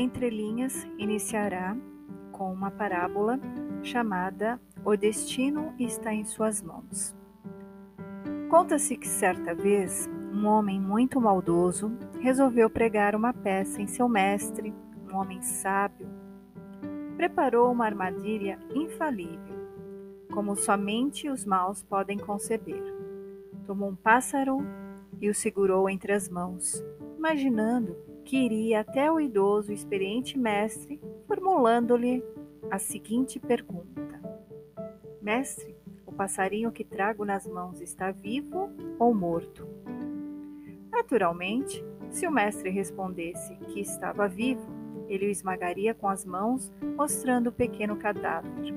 entrelinhas, iniciará com uma parábola chamada O Destino está em Suas Mãos. Conta-se que certa vez um homem muito maldoso resolveu pregar uma peça em seu mestre, um homem sábio. Preparou uma armadilha infalível, como somente os maus podem conceber. Tomou um pássaro e o segurou entre as mãos, imaginando que iria até o idoso experiente mestre, formulando-lhe a seguinte pergunta: Mestre, o passarinho que trago nas mãos está vivo ou morto? Naturalmente, se o mestre respondesse que estava vivo, ele o esmagaria com as mãos, mostrando o pequeno cadáver.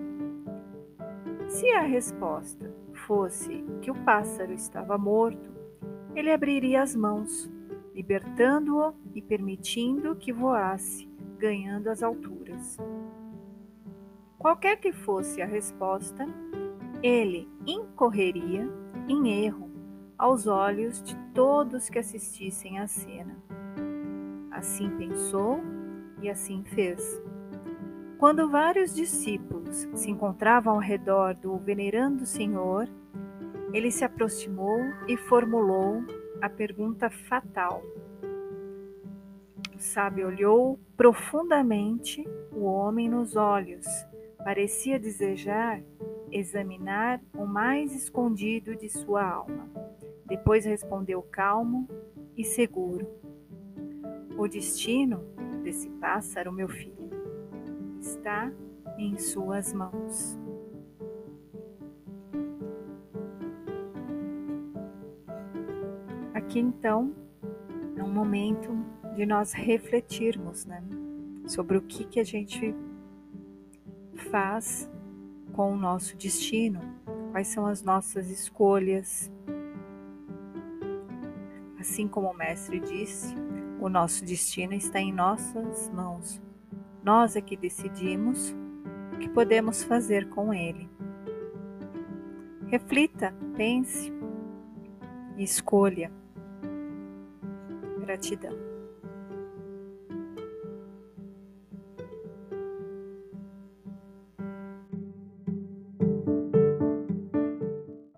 Se a resposta fosse que o pássaro estava morto, ele abriria as mãos, libertando-o e permitindo que voasse, ganhando as alturas. Qualquer que fosse a resposta, ele incorreria em erro aos olhos de todos que assistissem à cena. Assim pensou e assim fez. Quando vários discípulos se encontravam ao redor do venerando Senhor, ele se aproximou e formulou a pergunta fatal. O sábio olhou profundamente o homem nos olhos, parecia desejar examinar o mais escondido de sua alma. Depois respondeu calmo e seguro: O destino desse pássaro, meu filho, está em suas mãos. Aqui então é um momento de nós refletirmos né, sobre o que, que a gente faz com o nosso destino, quais são as nossas escolhas. Assim como o Mestre disse, o nosso destino está em nossas mãos. Nós é que decidimos o que podemos fazer com ele. Reflita, pense e escolha. Gratidão.